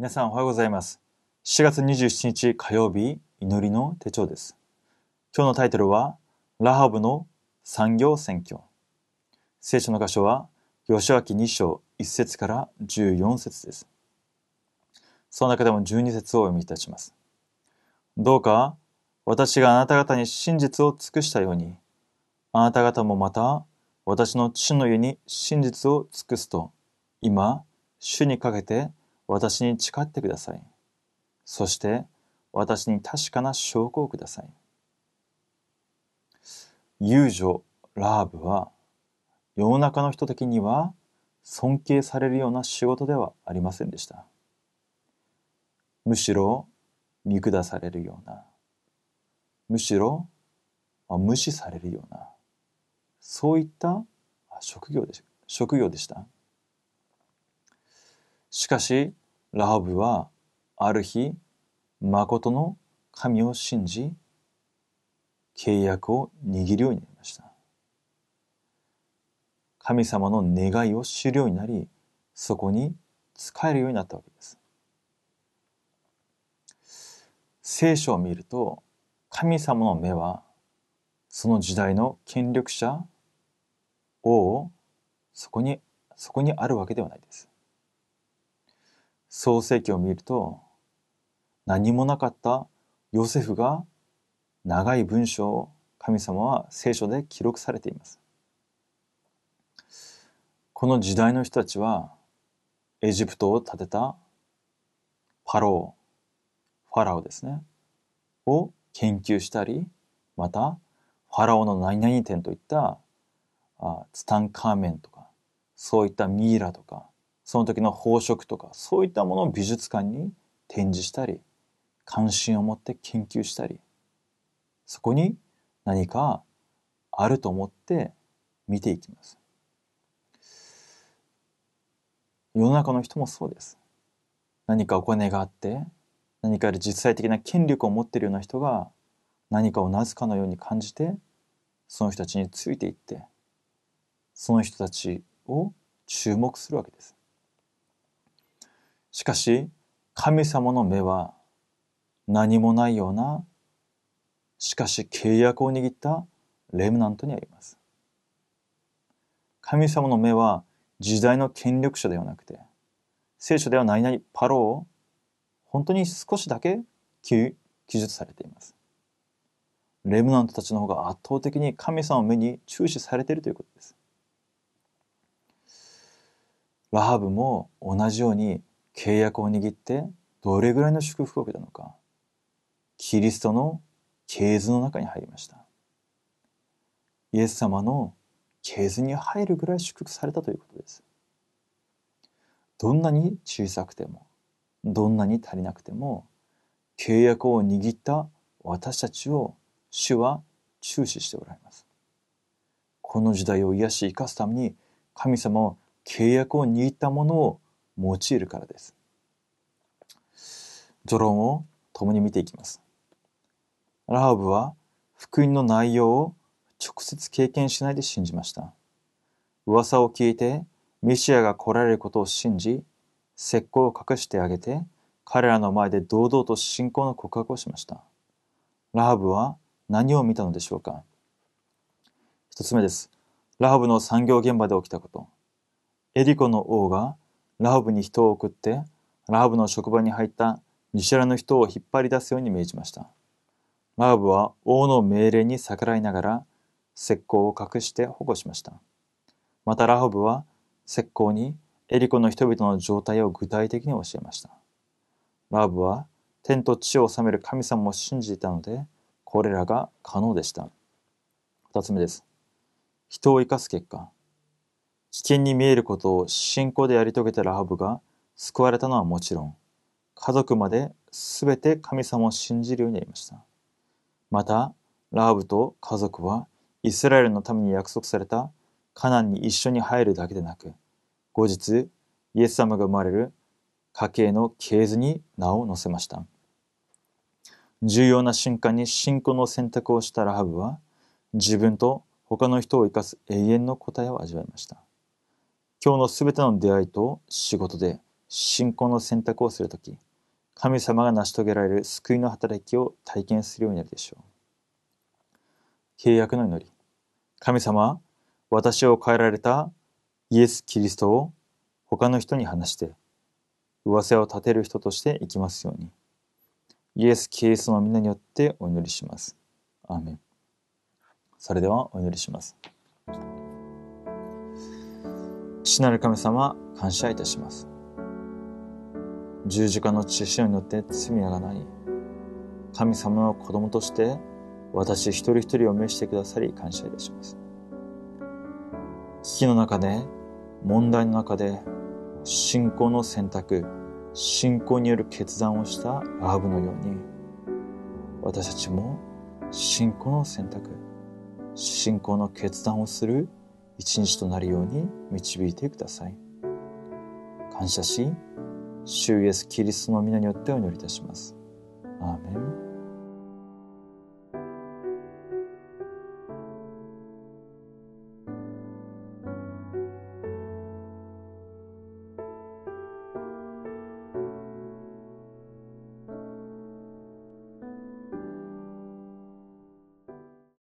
皆さんおはようございます。7月27日火曜日、祈りの手帳です。今日のタイトルは、ラハブの産業選挙。聖書の箇所は、吉明2章1節から14節です。その中でも12節をお読みいたします。どうか、私があなた方に真実を尽くしたように、あなた方もまた、私の父の家に真実を尽くすと、今、主にかけて私に誓ってください。そして私に確かな証拠をください。遊女ラハブは世の中の人的には尊敬されるような仕事ではありませんでした。むしろ見下されるような、むしろ無視されるような、そういった職業で職業でした。しかし、ラハブはある日、誠の神を信じ、契約を握るようになりました。神様の願いを知るようになり、そこに仕えるようになったわけです。聖書を見ると、神様の目は、その時代の権力者、王、そこに、そこにあるわけではないです。創世記を見ると何もなかったヨセフが長い文章を神様は聖書で記録されています。この時代の人たちはエジプトを建てたパロー、ファラオですね、を研究したり、またファラオの何々店といったあツタンカーメンとか、そういったミイラとか、その時の宝飾とかそういったものを美術館に展示したり関心を持って研究したりそこに何かあると思って見ていきます。世の中の人もそうです。何かお金があって何かで実際的な権力を持っているような人が何かをなすかのように感じてその人たちについていってその人たちを注目するわけです。しかし、神様の目は何もないような、しかし契約を握ったレムナントにあります。神様の目は時代の権力者ではなくて、聖書では何々パロを本当に少しだけ記述されています。レムナントたちの方が圧倒的に神様の目に注視されているということです。ラハブも同じように契約を握ってどれぐらいの祝福を受けたのかキリストの系図の中に入りました。イエス様の系図に入るぐらい祝福されたということです。どんなに小さくてもどんなに足りなくても契約を握った私たちを主は注視しておられます。この時代を癒し生かすために神様は契約を握ったものを用いるからです。序論を共に見ていきます。ラハブは福音の内容を直接経験しないで信じました。噂を聞いてメシアが来られることを信じ、石膏を隠してあげて、彼らの前で堂々と信仰の告白をしました。ラハブは何を見たのでしょうか一つ目です。ラハブの産業現場で起きたこと。エリコの王がラハブに人を送って、ラハブの職場に入った見知らぬ人を引っ張り出すように命じました。ラハブは王の命令に逆らいながら、石膏を隠して保護しました。またラハブは石膏にエリコの人々の状態を具体的に教えました。ラハブは天と地を治める神様を信じていたので、これらが可能でした。二つ目です。人を生かす結果、危険に見えることを信仰でやり遂げたラハブが救われたのはもちろん、家族まで全て神様を信じるようになりました。また、ラハブと家族はイスラエルのために約束されたカナンに一緒に入るだけでなく、後日、イエス様が生まれる家系の系図に名を載せました。重要な瞬間に信仰の選択をしたラハブは、自分と他の人を生かす永遠の答えを味わいました。今日のすべての出会いと仕事で信仰の選択をするとき、神様が成し遂げられる救いの働きを体験するようになるでしょう。契約の祈り。神様私を変えられたイエス・キリストを他の人に話して噂を立てる人として生きますように。イエス・キリストの皆によってお祈りします。アーメン。それではお祈りします。父なる神様、感謝いたします。十字架の血潮によって罪がない。神様の子供として私一人一人を召してくださり感謝いたします。危機の中で、問題の中で、信仰の選択、信仰による決断をしたアーブのように、私たちも信仰の選択、信仰の決断をする一日となるように導いてください。感謝し、主イエス・キリストの皆によってお祈りいたします。アーメン。